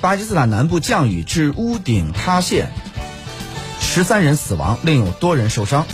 巴基斯坦南部降雨致屋顶塌陷十三人死亡另有多人受伤。